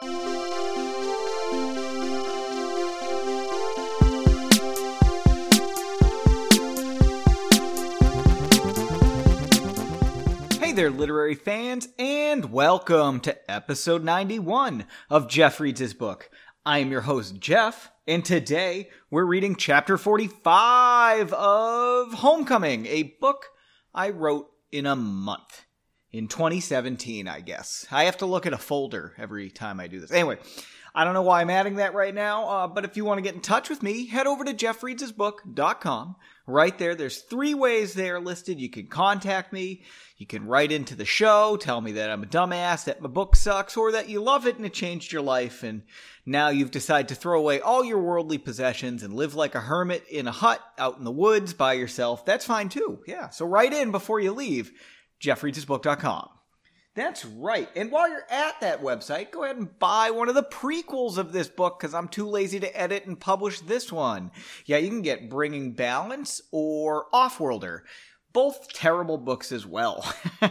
Hey there, literary fans, and welcome to episode 91 of Jeff Reads His Book. I am your host, Jeff, and today we're reading chapter 45 of Homecoming, a book I wrote in a month. In 2017, I guess. I have to look at a folder every time I do this. Anyway, I don't know why I'm adding that right now, uh, but if you want to get in touch with me, head over to jeffreadshisbook.com. Right there, there's three ways there listed. You can contact me, you can write into the show, tell me that I'm a dumbass, that my book sucks, or that you love it and it changed your life, and now you've decided to throw away all your worldly possessions and live like a hermit in a hut out in the woods by yourself. That's fine too. Yeah. So write in before you leave. jeffreadshisbook.com. That's right. And while you're at that website, go ahead and buy one of the prequels of this book because I'm too lazy to edit and publish this one. Yeah, you can get Bringing Balance or Offworlder. Both terrible books as well.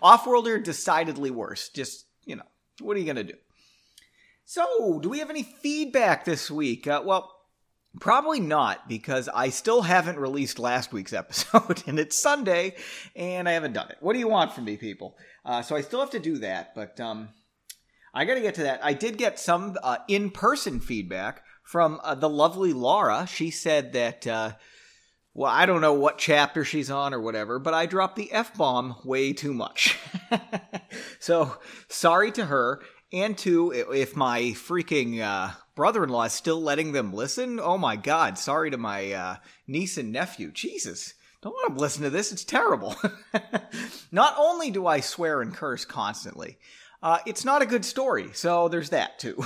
Offworlder, decidedly worse. Just, you know, what are you going to do? So, do we have any feedback this week? Uh, well, Probably not, because I still haven't released last week's episode, and it's Sunday, and I haven't done it. What do you want from me, people? Uh, so I still have to do that, but um, I got to get to that. I did get some uh, in person feedback from uh, the lovely Laura. She said that, uh, well, I don't know what chapter she's on or whatever, but I dropped the F bomb way too much. so sorry to her. And to if my freaking uh, brother-in-law is still letting them listen. Oh my God! Sorry to my uh, niece and nephew. Jesus, don't let them listen to this. It's terrible. not only do I swear and curse constantly, uh, it's not a good story. So there's that too.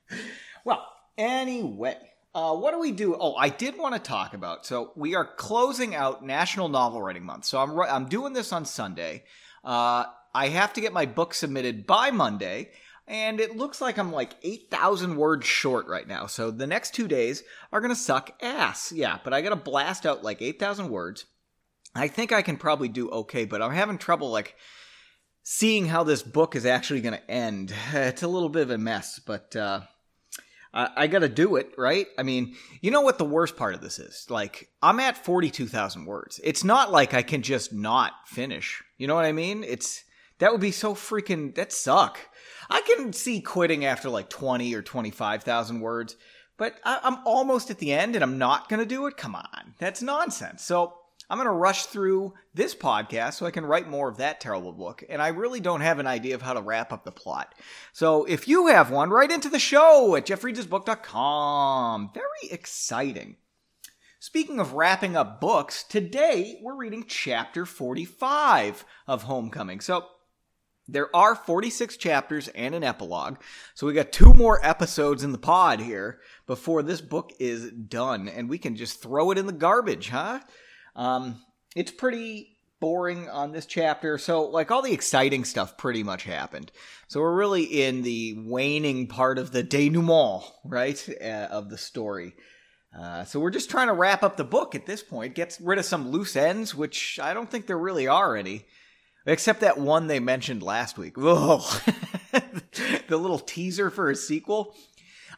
well, anyway. Uh, what do we do? Oh, I did want to talk about. So we are closing out National Novel Writing Month. So I'm I'm doing this on Sunday. Uh, I have to get my book submitted by Monday, and it looks like I'm like 8,000 words short right now. So the next two days are going to suck ass. Yeah, but I got to blast out like 8,000 words. I think I can probably do okay, but I'm having trouble like seeing how this book is actually going to end. It's a little bit of a mess, but uh, I, I got to do it, right? I mean, you know what the worst part of this is? Like, I'm at 42,000 words. It's not like I can just not finish. You know what I mean? It's that would be so freaking that suck. I can see quitting after like 20 or 25,000 words, but I, am almost at the end and I'm not going to do it. Come on. That's nonsense. So I'm going to rush through this podcast so I can write more of that terrible book. And I really don't have an idea of how to wrap up the plot. So if you have one, write into the show at jeffreadsbook.com. Very exciting. Speaking of wrapping up books, today we're reading chapter 45 of Homecoming. So there are 46 chapters and an epilogue, so we got two more episodes in the pod here before this book is done, and we can just throw it in the garbage, huh? Um, it's pretty boring on this chapter, so like all the exciting stuff pretty much happened. So we're really in the waning part of the denouement, right, uh, of the story. Uh, so we're just trying to wrap up the book at this point, get rid of some loose ends, which I don't think there really are any. Except that one they mentioned last week. the little teaser for a sequel.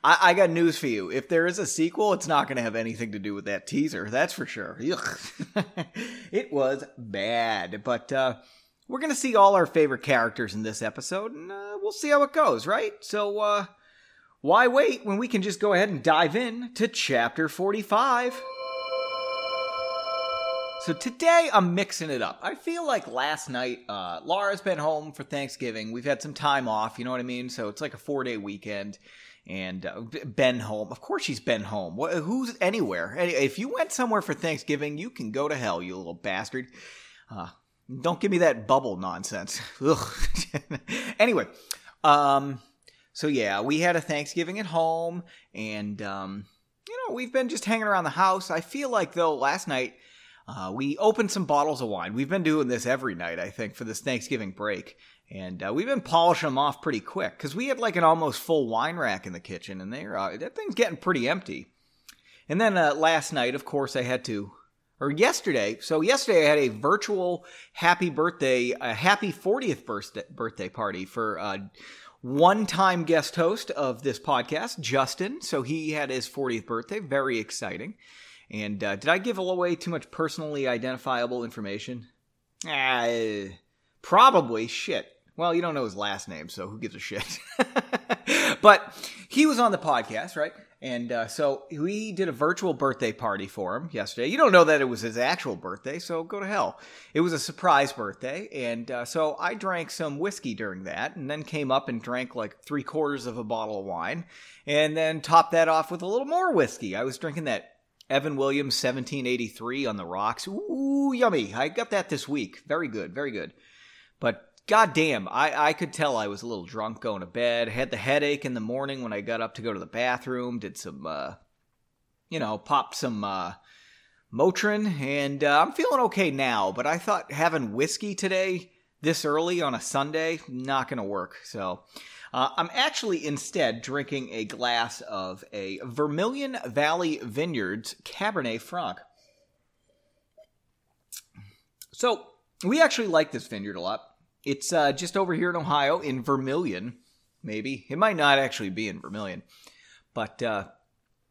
I, I, got news for you. If there is a sequel, it's not going to have anything to do with that teaser. That's for sure. it was bad. But uh, we're going to see all our favorite characters in this episode, and uh, we'll see how it goes, right? So, uh, why wait when we can just go ahead and dive in to chapter 45? So today I'm mixing it up. I feel like last night, uh, Laura's been home for Thanksgiving. We've had some time off, you know what I mean? So it's like a four day weekend. And uh, been home. Of course she's been home. who's anywhere? If you went somewhere for Thanksgiving, you can go to hell, you little bastard. Uh, don't give me that bubble nonsense. anyway, um, so yeah, we had a Thanksgiving at home, and um, you know we've been just hanging around the house. I feel like though last night uh, we opened some bottles of wine. We've been doing this every night, I think, for this Thanksgiving break. And uh, we've been polishing them off pretty quick because we had like an almost full wine rack in the kitchen, and they're uh, that thing's getting pretty empty. And then uh, last night, of course, I had to or yesterday. So yesterday I had a virtual happy birthday, a happy 40th birthday, birthday party for a one-time guest host of this podcast, Justin. So he had his 40th birthday. Very exciting. And uh, did I give away too much personally identifiable information? Uh, probably. Shit. Well, you don't know his last name, so who gives a shit? but he was on the podcast, right? And uh, so we did a virtual birthday party for him yesterday. You don't know that it was his actual birthday, so go to hell. It was a surprise birthday. And uh, so I drank some whiskey during that and then came up and drank like three quarters of a bottle of wine and then topped that off with a little more whiskey. I was drinking that Evan Williams 1783 on the rocks. Ooh, yummy. I got that this week. Very good, very good. But God damn, I, I could tell I was a little drunk going to bed. Had the headache in the morning when I got up to go to the bathroom. Did some, uh, you know, popped some uh, Motrin, and uh, I'm feeling okay now. But I thought having whiskey today, this early on a Sunday, not going to work. So uh, I'm actually instead drinking a glass of a Vermilion Valley Vineyards Cabernet Franc. So we actually like this vineyard a lot. It's uh, just over here in Ohio, in Vermilion, maybe. It might not actually be in Vermilion, but uh,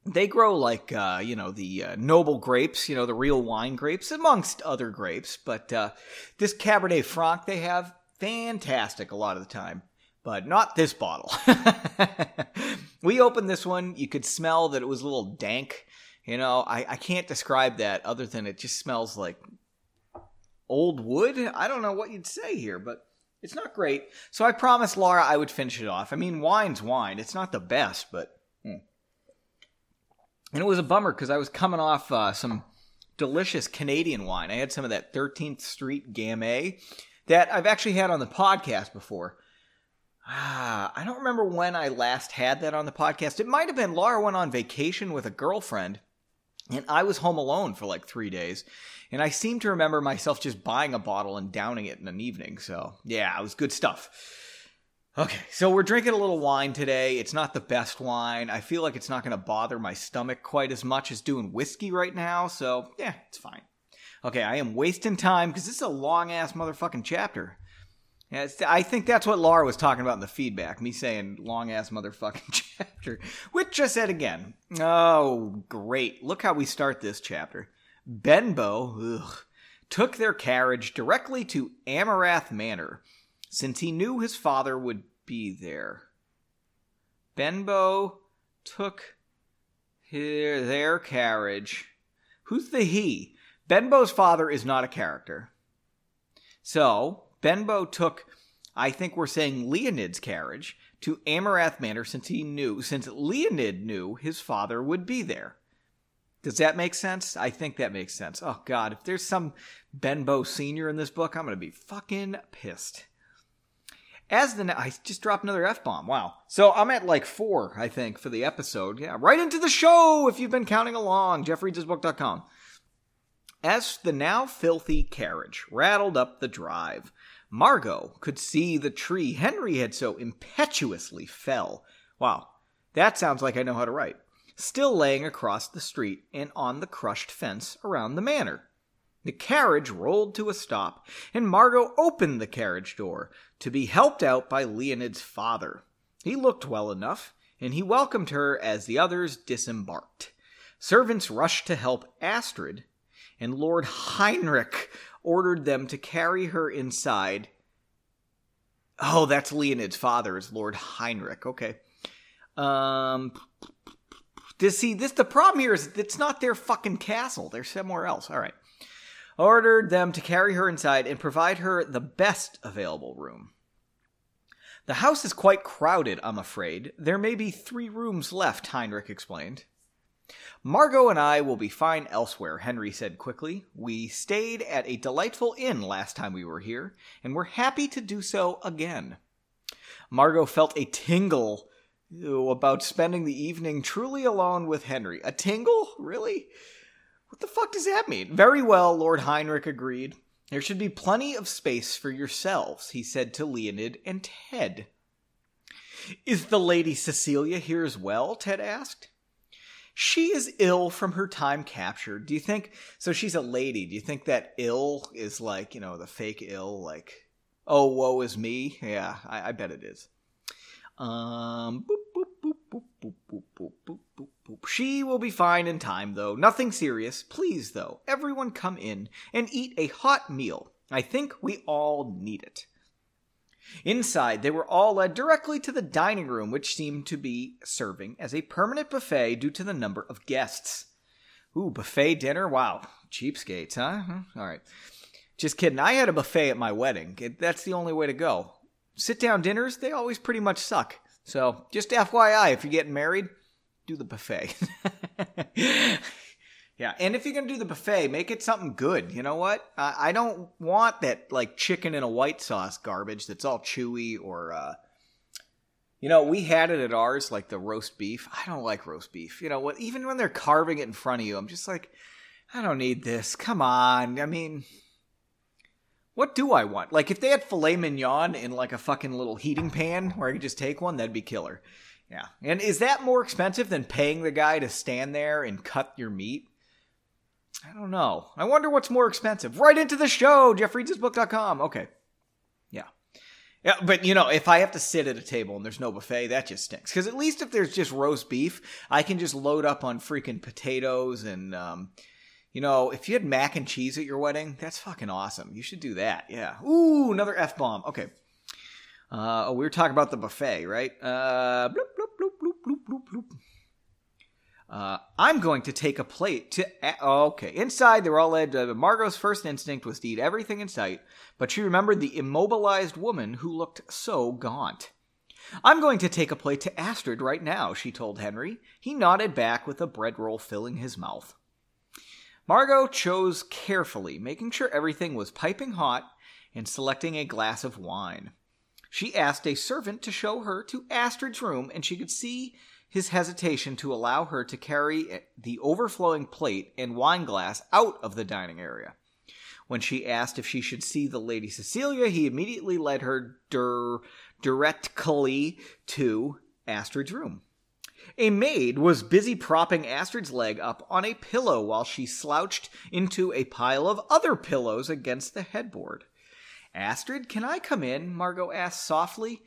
they grow like uh, you know the uh, noble grapes, you know the real wine grapes, amongst other grapes. But uh, this Cabernet Franc they have fantastic a lot of the time, but not this bottle. we opened this one, you could smell that it was a little dank. You know, I, I can't describe that other than it just smells like old wood. I don't know what you'd say here, but it's not great. So I promised Laura I would finish it off. I mean, wine's wine. It's not the best, but. Hmm. And it was a bummer because I was coming off uh, some delicious Canadian wine. I had some of that 13th Street Gamay that I've actually had on the podcast before. Ah, I don't remember when I last had that on the podcast. It might have been Laura went on vacation with a girlfriend, and I was home alone for like three days. And I seem to remember myself just buying a bottle and downing it in an evening. So, yeah, it was good stuff. Okay, so we're drinking a little wine today. It's not the best wine. I feel like it's not going to bother my stomach quite as much as doing whiskey right now. So, yeah, it's fine. Okay, I am wasting time because this is a long ass motherfucking chapter. Yeah, I think that's what Laura was talking about in the feedback. Me saying long ass motherfucking chapter, which I said again. Oh, great. Look how we start this chapter. Benbow ugh, took their carriage directly to Amarath Manor, since he knew his father would be there. Benbow took their carriage. Who's the he? Benbow's father is not a character. So, Benbow took, I think we're saying Leonid's carriage, to Amarath Manor since he knew, since Leonid knew his father would be there. Does that make sense? I think that makes sense. Oh god, if there's some Benbow senior in this book, I'm to be fucking pissed. As the I just dropped another f bomb. Wow. So I'm at like four, I think, for the episode. Yeah, right into the show if you've been counting along. JeffReadsHisBook.com. As the now filthy carriage rattled up the drive, Margot could see the tree Henry had so impetuously fell. Wow, that sounds like I know how to write still laying across the street and on the crushed fence around the manor. The carriage rolled to a stop, and Margot opened the carriage door to be helped out by Leonid's father. He looked well enough, and he welcomed her as the others disembarked. Servants rushed to help Astrid, and Lord Heinrich ordered them to carry her inside. Oh, that's Leonid's father, is Lord Heinrich. Okay. Um, to see this, the problem here is it's not their fucking castle. They're somewhere else. All right. Ordered them to carry her inside and provide her the best available room. The house is quite crowded, I'm afraid. There may be three rooms left, Heinrich explained. Margot and I will be fine elsewhere, Henry said quickly. We stayed at a delightful inn last time we were here, and we're happy to do so again. Margot felt a tingle oh, about spending the evening truly alone with Henry. A tingle? Really? What the fuck does that mean? Very well, Lord Heinrich agreed. There should be plenty of space for yourselves, he said to Leonid and Ted. Is the Lady Cecilia here as well? Ted asked she is ill from her time captured. Do you think so? She's a lady. Do you think that ill is like you know the fake ill, like oh woe is me? Yeah, I, I bet it is. Um, boop, boop, boop, she will be fine in time, though. Nothing serious. Please, though, everyone come in and eat a hot meal. I think we all need it. Inside, they were all led directly to the dining room, which seemed to be serving as a permanent buffet due to the number of guests. Ooh, buffet dinner? Wow. Cheapskates, huh? Hmm, all right. Just kidding. I had a buffet at my wedding. That's the only way to go. Sit down dinners, they always pretty much suck. So, just FYI, if you're getting married, do the buffet. Yeah, and if you're gonna do the buffet, make it something good. You know what? I don't want that like chicken in a white sauce garbage that's all chewy or. uh you know, we had it at ours, like the roast beef. I don't like roast beef. You know what? Even when they're carving it in front of you, I'm just like, I don't need this. Come on. I mean, what do I want? Like, if they had filet mignon in like a fucking little heating pan where I could just take one, that'd be killer. Yeah. And is that more expensive than paying the guy to stand there and cut your meat? I don't know. I wonder what's more expensive. Right into the show, jeffreadshisbook.com. Okay. Yeah. Yeah, but you know, if I have to sit at a table and there's no buffet, that just stinks. Because at least if there's just roast beef, I can just load up on freaking potatoes and, um, you know, if you had mac and cheese at your wedding, that's fucking awesome. You should do that. Yeah. Ooh, another f bomb. Okay. Uh, oh, we were talking about the buffet, right? Uh, bloop, bloop, bloop, bloop, bloop, bloop, bloop. Uh, I'm going to take a plate to. Oh, okay. Inside, they were all led. Uh, Margot's first instinct was to eat everything in sight, but she remembered the immobilized woman who looked so gaunt. I'm going to take a plate to Astrid right now, she told Henry. He nodded back with a bread roll filling his mouth. Margot chose carefully, making sure everything was piping hot and selecting a glass of wine. She asked a servant to show her to Astrid's room, and she could see his hesitation to allow her to carry the overflowing plate and wine glass out of the dining area. When she asked if she should see the Lady Cecilia, he immediately led her dir- directly to Astrid's room. A maid was busy propping Astrid's leg up on a pillow while she slouched into a pile of other pillows against the headboard. Astrid, can I come in? Margot asked softly.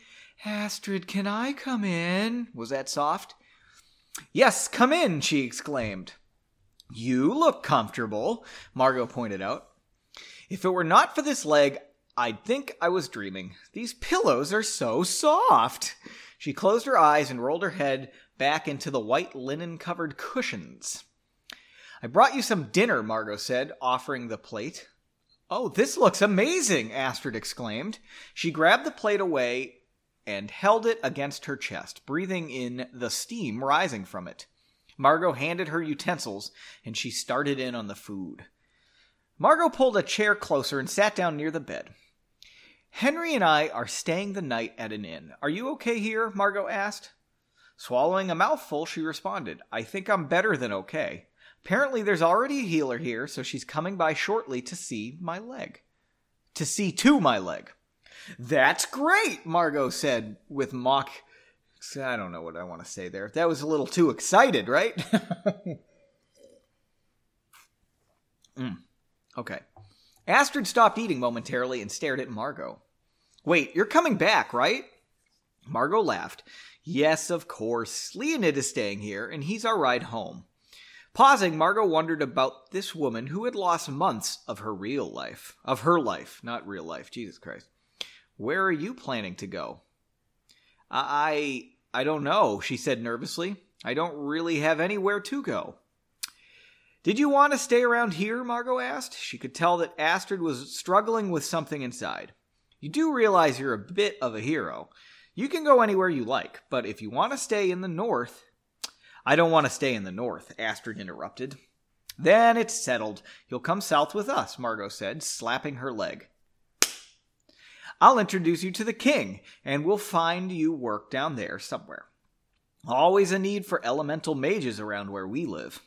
Astrid, can I come in? Was that soft? Yes, come in, she exclaimed. You look comfortable, Margot pointed out. If it were not for this leg, I'd think I was dreaming. These pillows are so soft. She closed her eyes and rolled her head back into the white linen covered cushions. I brought you some dinner, Margot said, offering the plate. Oh, this looks amazing, Astrid exclaimed. She grabbed the plate away and held it against her chest, breathing in the steam rising from it. Margot handed her utensils, and she started in on the food. Margot pulled a chair closer and sat down near the bed. Henry and I are staying the night at an inn. Are you okay here? Margot asked. Swallowing a mouthful, she responded, I think I'm better than okay. Apparently, there's already a healer here, so she's coming by shortly to see my leg. To see to my leg. That's great, Margot said with mock. I don't know what I want to say there. That was a little too excited, right? mm. Okay. Astrid stopped eating momentarily and stared at Margot. Wait, you're coming back, right? Margot laughed. Yes, of course. Leonid is staying here, and he's our ride home. Pausing, Margot wondered about this woman who had lost months of her real life. Of her life, not real life. Jesus Christ. Where are you planning to go? I I don't know, she said nervously. I don't really have anywhere to go. Did you want to stay around here? Margot asked. She could tell that Astrid was struggling with something inside. You do realize you're a bit of a hero. You can go anywhere you like, but if you want to stay in the north. I don't want to stay in the north, Astrid interrupted. Then it's settled. You'll come south with us, Margot said, slapping her leg. I'll introduce you to the king, and we'll find you work down there somewhere. Always a need for elemental mages around where we live.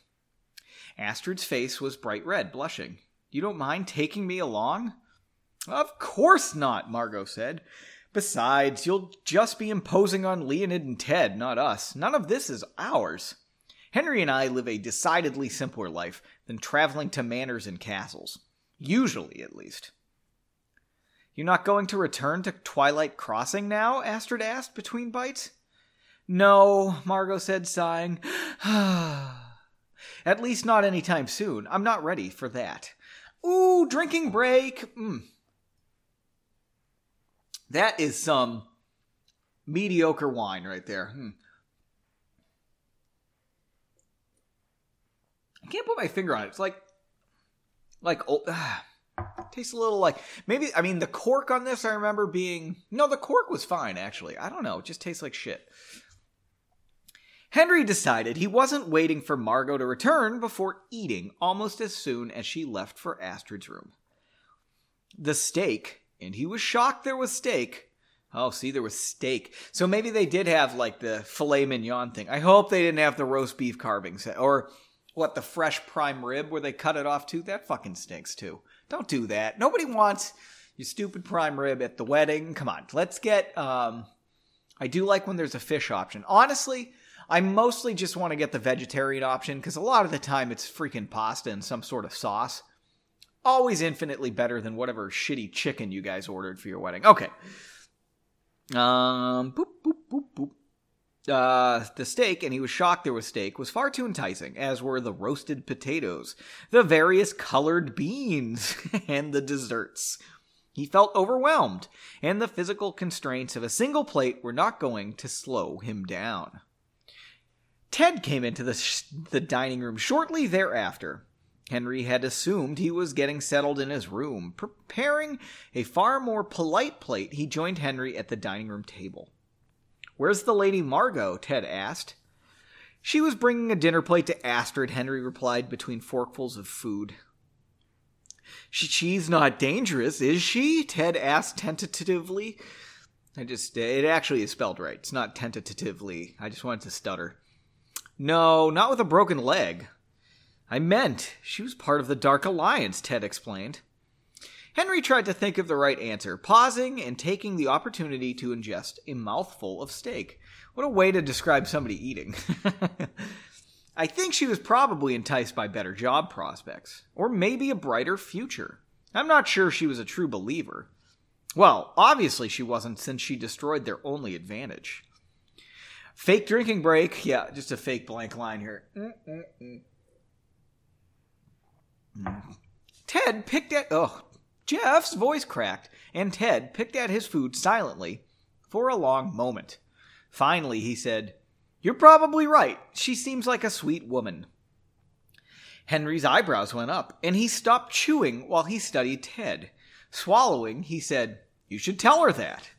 Astrid's face was bright red, blushing. You don't mind taking me along? Of course not, Margot said. Besides, you'll just be imposing on Leonid and Ted, not us. None of this is ours. Henry and I live a decidedly simpler life than traveling to manors and castles. Usually, at least. You're not going to return to Twilight Crossing now? Astrid asked between bites. No, Margot said, sighing. At least not anytime soon. I'm not ready for that. Ooh, drinking break. Mm. That is some mediocre wine right there. Hmm. I can't put my finger on it. It's like, like, oh, ah, tastes a little like maybe. I mean, the cork on this I remember being no, the cork was fine actually. I don't know. It just tastes like shit. Henry decided he wasn't waiting for Margot to return before eating almost as soon as she left for Astrid's room. The steak, and he was shocked there was steak. Oh, see, there was steak. So maybe they did have like the filet mignon thing. I hope they didn't have the roast beef carvings or what the fresh prime rib where they cut it off too. That fucking stinks too. Don't do that. Nobody wants your stupid prime rib at the wedding. Come on, let's get. Um, I do like when there's a fish option. Honestly, I mostly just want to get the vegetarian option because a lot of the time it's freaking pasta and some sort of sauce. Always infinitely better than whatever shitty chicken you guys ordered for your wedding. Okay. Um, boop. Uh, the steak, and he was shocked there was steak, was far too enticing, as were the roasted potatoes, the various colored beans, and the desserts. He felt overwhelmed, and the physical constraints of a single plate were not going to slow him down. Ted came into the, sh- the dining room shortly thereafter. Henry had assumed he was getting settled in his room. Preparing a far more polite plate, he joined Henry at the dining room table. Where's the Lady Margot? Ted asked. She was bringing a dinner plate to Astrid, Henry replied between forkfuls of food. She's not dangerous, is she? Ted asked tentatively. I just, it actually is spelled right. It's not tentatively. I just wanted to stutter. No, not with a broken leg. I meant she was part of the Dark Alliance, Ted explained. Henry tried to think of the right answer, pausing and taking the opportunity to ingest a mouthful of steak. What a way to describe somebody eating. I think she was probably enticed by better job prospects, or maybe a brighter future. I'm not sure she was a true believer. Well, obviously she wasn't, since she destroyed their only advantage. Fake drinking break. Yeah, just a fake blank line here. Mm-mm-mm. Mm. Ted picked at. Oh, Jeff's voice cracked, and Ted picked at his food silently for a long moment. Finally, he said, You're probably right. She seems like a sweet woman. Henry's eyebrows went up, and he stopped chewing while he studied Ted. Swallowing, he said, You should tell her that.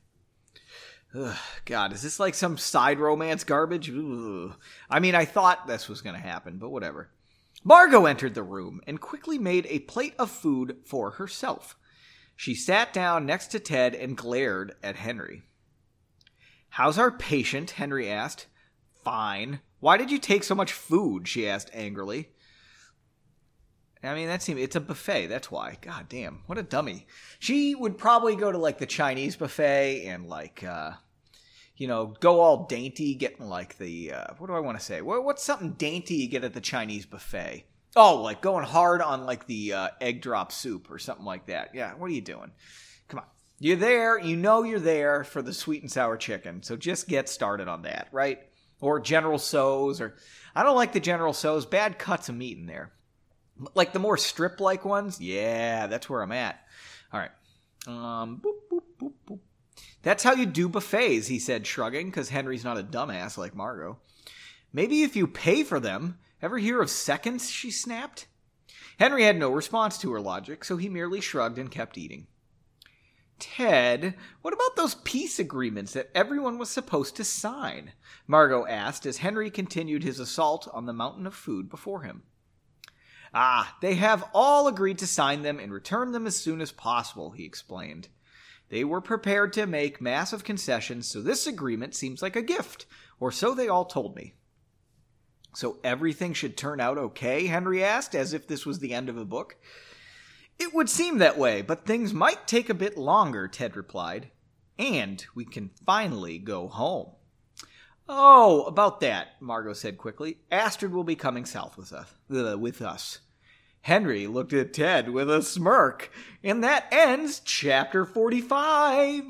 Ugh, God, is this like some side romance garbage? Ugh. I mean, I thought this was going to happen, but whatever. Margot entered the room and quickly made a plate of food for herself. She sat down next to Ted and glared at Henry. How's our patient? Henry asked. Fine. Why did you take so much food? she asked angrily. I mean, that seems it's a buffet. That's why. God damn, what a dummy. She would probably go to like the Chinese buffet and like, uh, you know, go all dainty, getting like the uh, what do I want to say? What, what's something dainty you get at the Chinese buffet? Oh, like going hard on like the uh, egg drop soup or something like that. Yeah, what are you doing? Come on. You're there, you know you're there for the sweet and sour chicken. So just get started on that, right? Or General Tso's or I don't like the General Tso's, bad cuts of meat in there. Like the more strip like ones, yeah, that's where I'm at. All right. Um, boop, boop, boop. That's how you do buffets, he said, shrugging, because Henry's not a dumbass like Margot. Maybe if you pay for them. Ever hear of seconds? she snapped. Henry had no response to her logic, so he merely shrugged and kept eating. Ted, what about those peace agreements that everyone was supposed to sign? Margot asked as Henry continued his assault on the mountain of food before him. Ah, they have all agreed to sign them and return them as soon as possible, he explained. They were prepared to make massive concessions, so this agreement seems like a gift, or so they all told me. So everything should turn out okay? Henry asked, as if this was the end of a book. It would seem that way, but things might take a bit longer, Ted replied. And we can finally go home. Oh, about that, Margot said quickly. Astrid will be coming south with us. Uh, with us. Henry looked at Ted with a smirk, and that ends chapter 45.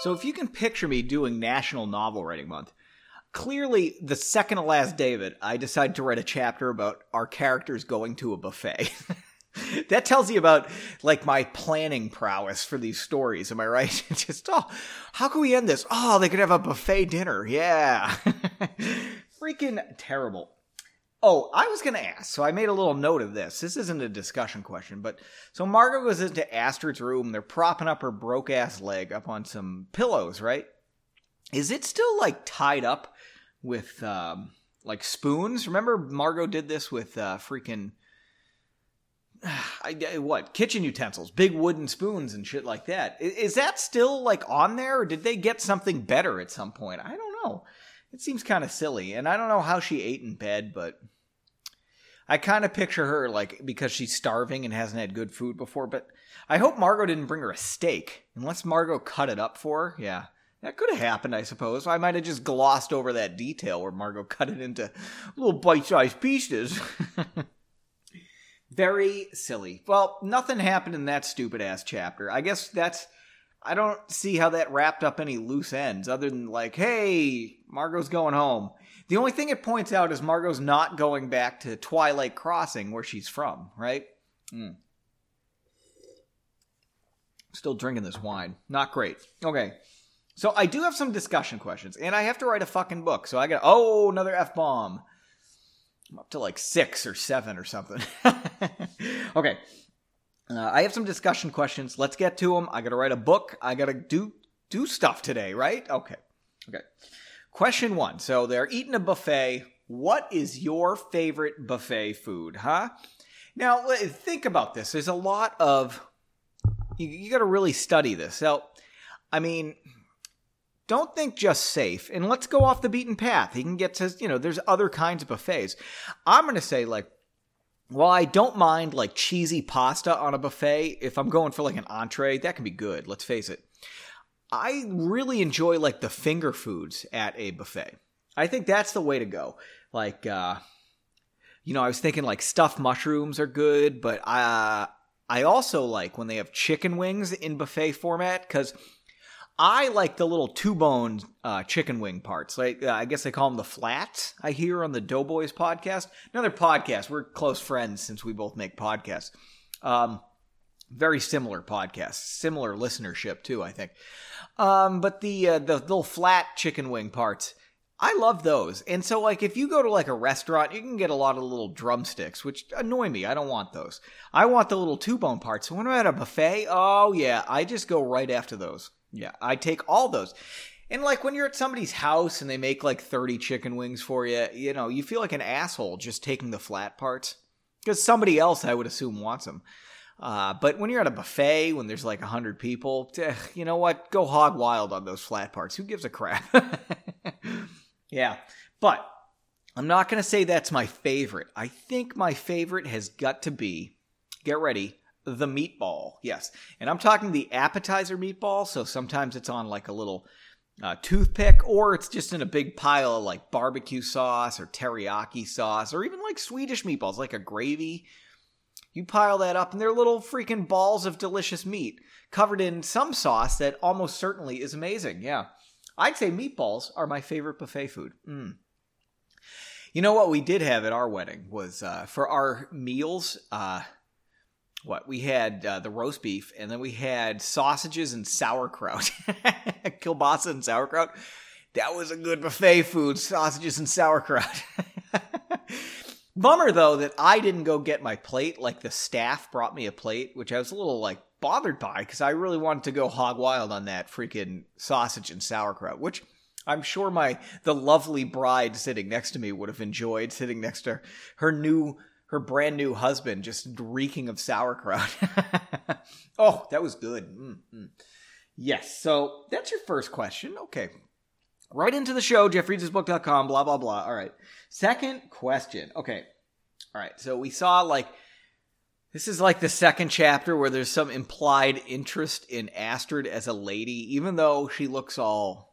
So, if you can picture me doing National Novel Writing Month, clearly the second to last David, I decided to write a chapter about our characters going to a buffet. that tells you about like my planning prowess for these stories. Am I right? Just oh, how can we end this? Oh, they could have a buffet dinner. Yeah, freaking terrible. Oh, I was going to ask, so I made a little note of this. This isn't a discussion question, but so Margot goes into Astrid's room. They're propping up her broke ass leg up on some pillows, right? Is it still like tied up with um, like spoons? Remember, Margot did this with uh, freaking I, what kitchen utensils, big wooden spoons and shit like that. Is, is that still like on there, or did they get something better at some point? I don't know. It seems kind of silly, and I don't know how she ate in bed, but I kind of picture her like because she's starving and hasn't had good food before. But I hope Margot didn't bring her a steak, unless Margot cut it up for her. Yeah, that could have happened, I suppose. I might have just glossed over that detail where Margot cut it into little bite-sized pieces. Very silly. Well, nothing happened in that stupid ass chapter. I guess that's. I don't see how that wrapped up any loose ends other than, like, hey, Margot's going home. The only thing it points out is Margot's not going back to Twilight Crossing, where she's from, right? Mm. Still drinking this wine. Not great. Okay. So I do have some discussion questions, and I have to write a fucking book. So I got, oh, another F bomb. I'm up to like six or seven or something. okay. Uh, I have some discussion questions. Let's get to them. I got to write a book. I got to do do stuff today, right? Okay. Okay. Question one. So they're eating a buffet. What is your favorite buffet food, huh? Now, think about this. There's a lot of. You, you got to really study this. So, I mean, don't think just safe and let's go off the beaten path. He can get to, you know, there's other kinds of buffets. I'm going to say, like, while I don't mind like cheesy pasta on a buffet, if I'm going for like an entree, that can be good, let's face it. I really enjoy like the finger foods at a buffet. I think that's the way to go. Like, uh, you know, I was thinking like stuffed mushrooms are good, but uh, I also like when they have chicken wings in buffet format because I like the little two bone uh, chicken wing parts. Like uh, I guess they call them the flats. I hear on the Doughboys podcast, another podcast. We're close friends since we both make podcasts. Um, very similar podcasts, similar listenership too. I think. Um, but the uh, the little flat chicken wing parts. I love those. And so like if you go to like a restaurant, you can get a lot of little drumsticks, which annoy me. I don't want those. I want the little two bone parts. When I'm at a buffet, oh yeah, I just go right after those. Yeah, I take all those. And like when you're at somebody's house and they make like 30 chicken wings for you, you know, you feel like an asshole just taking the flat parts because somebody else I would assume wants them. Uh, but when you're at a buffet, when there's like 100 people, eh, you know what? Go hog wild on those flat parts. Who gives a crap? yeah. But I'm not going to say that's my favorite. I think my favorite has got to be, get ready, the meatball. Yes. And I'm talking the appetizer meatball. So sometimes it's on like a little uh, toothpick or it's just in a big pile of like barbecue sauce or teriyaki sauce or even like Swedish meatballs, like a gravy. You pile that up and they're little freaking balls of delicious meat covered in some sauce that almost certainly is amazing. Yeah. I'd say meatballs are my favorite buffet food. Mm. You know what we did have at our wedding was uh, for our meals. Uh, what we had uh, the roast beef and then we had sausages and sauerkraut. Kielbasa and sauerkraut. That was a good buffet food sausages and sauerkraut. Bummer though that i didn't go get my plate. Like the staff brought me a plate which i was a little like bothered by because i really wanted to go hog wild on that freaking sausage and sauerkraut which I'm sure my the lovely bride sitting next to me would have enjoyed sitting next to her new her brand new husband just reeking of sauerkraut. oh, that was good. Mm-hmm. Yes, so that's your first question. Okay. Right into the show, jeffreadsbook.com, blah, blah, blah. All right. Second question. Okay. All right. So we saw like, this is like the second chapter where there's some implied interest in Astrid as a lady, even though she looks all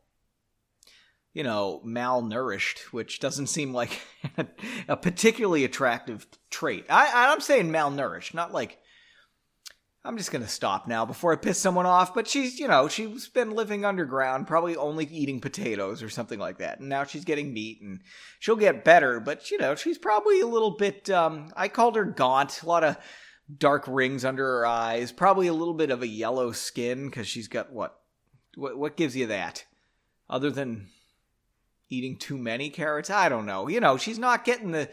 you know, malnourished, which doesn't seem like a particularly attractive trait. I, I'm saying malnourished, not like. I'm just gonna stop now before I piss someone off. But she's, you know, she's been living underground, probably only eating potatoes or something like that. And now she's getting meat, and she'll get better. But you know, she's probably a little bit. Um, I called her gaunt. A lot of dark rings under her eyes. Probably a little bit of a yellow skin because she's got what? What? What gives you that? Other than eating too many carrots. I don't know. You know, she's not getting the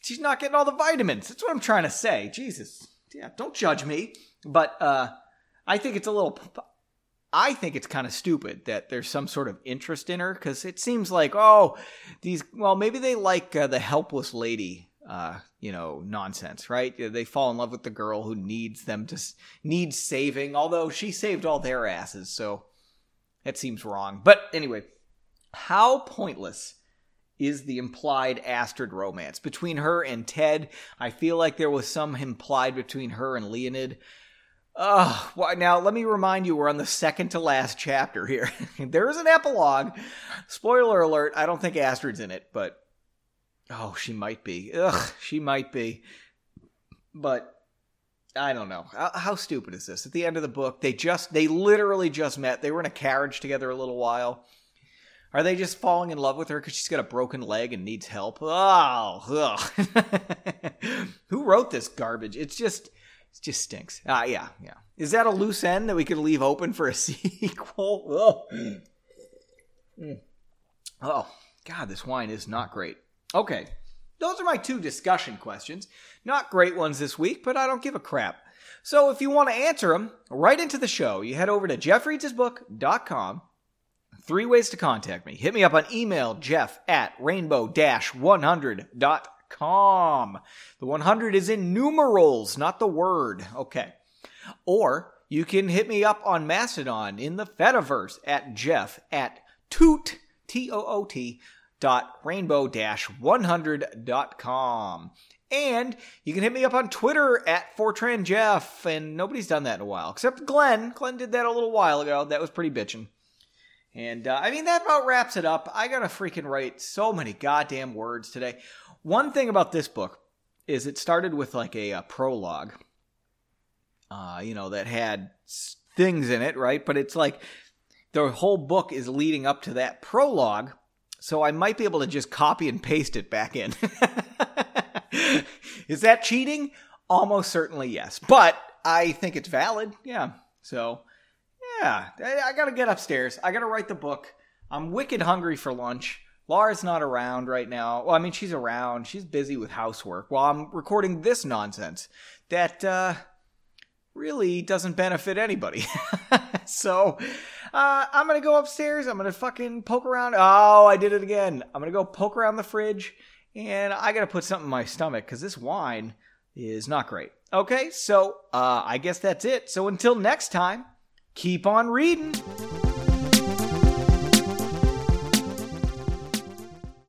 she's not getting all the vitamins. That's what I'm trying to say. Jesus. Yeah, don't judge me. But uh I think it's a little I think it's kind of stupid that there's some sort of interest in her cuz it seems like oh, these well, maybe they like uh, the helpless lady uh, you know, nonsense, right? They fall in love with the girl who needs them to needs saving, although she saved all their asses, so that seems wrong. But anyway, how pointless is the implied Astrid romance between her and Ted? I feel like there was some implied between her and Leonid. Uh, well, now let me remind you, we're on the second to last chapter here. there is an epilogue. Spoiler alert, I don't think Astrid's in it, but oh, she might be. Ugh, she might be. But I don't know. How stupid is this? At the end of the book, they just, they literally just met. They were in a carriage together a little while are they just falling in love with her because she's got a broken leg and needs help? Oh, who wrote this garbage? It's just, it just stinks. Ah, uh, yeah, yeah. Is that a loose end that we could leave open for a sequel? Oh, mm. oh God, this wine is not great. Okay, those are my two discussion questions. Not great ones this week, but I don't give a crap. So if you want to answer them, right into the show, you head over to jeffreadshisbook.com Three ways to contact me. Hit me up on email, jeff at rainbow 100.com. The 100 is in numerals, not the word. Okay. Or you can hit me up on Mastodon in the Fediverse at jeff at toot, T-O-O-T, dot rainbow 100.com. And you can hit me up on Twitter at Fortran Jeff, and nobody's done that in a while, except Glenn. Glenn did that a little while ago. That was pretty bitchin'. And uh, I mean, that about wraps it up. I gotta freaking write so many goddamn words today. One thing about this book is it started with like a, a prologue, uh, you know, that had things in it, right? But it's like the whole book is leading up to that prologue, so I might be able to just copy and paste it back in. is that cheating? Almost certainly yes, but I think it's valid. Yeah, so yeah, I, gotta get upstairs. I gotta write the book. I'm wicked hungry for lunch. Laura's not around right now. Well, I mean, she's around. She's busy with housework while I'm recording this nonsense that uh, really doesn't benefit anybody. so uh, I'm gonna go upstairs. I'm gonna fucking poke around. Oh, I did it again. I'm gonna go poke around the fridge, and I gotta put something in my stomach because this wine is not great. Okay, so uh, I guess that's it. So until next time keep on reading.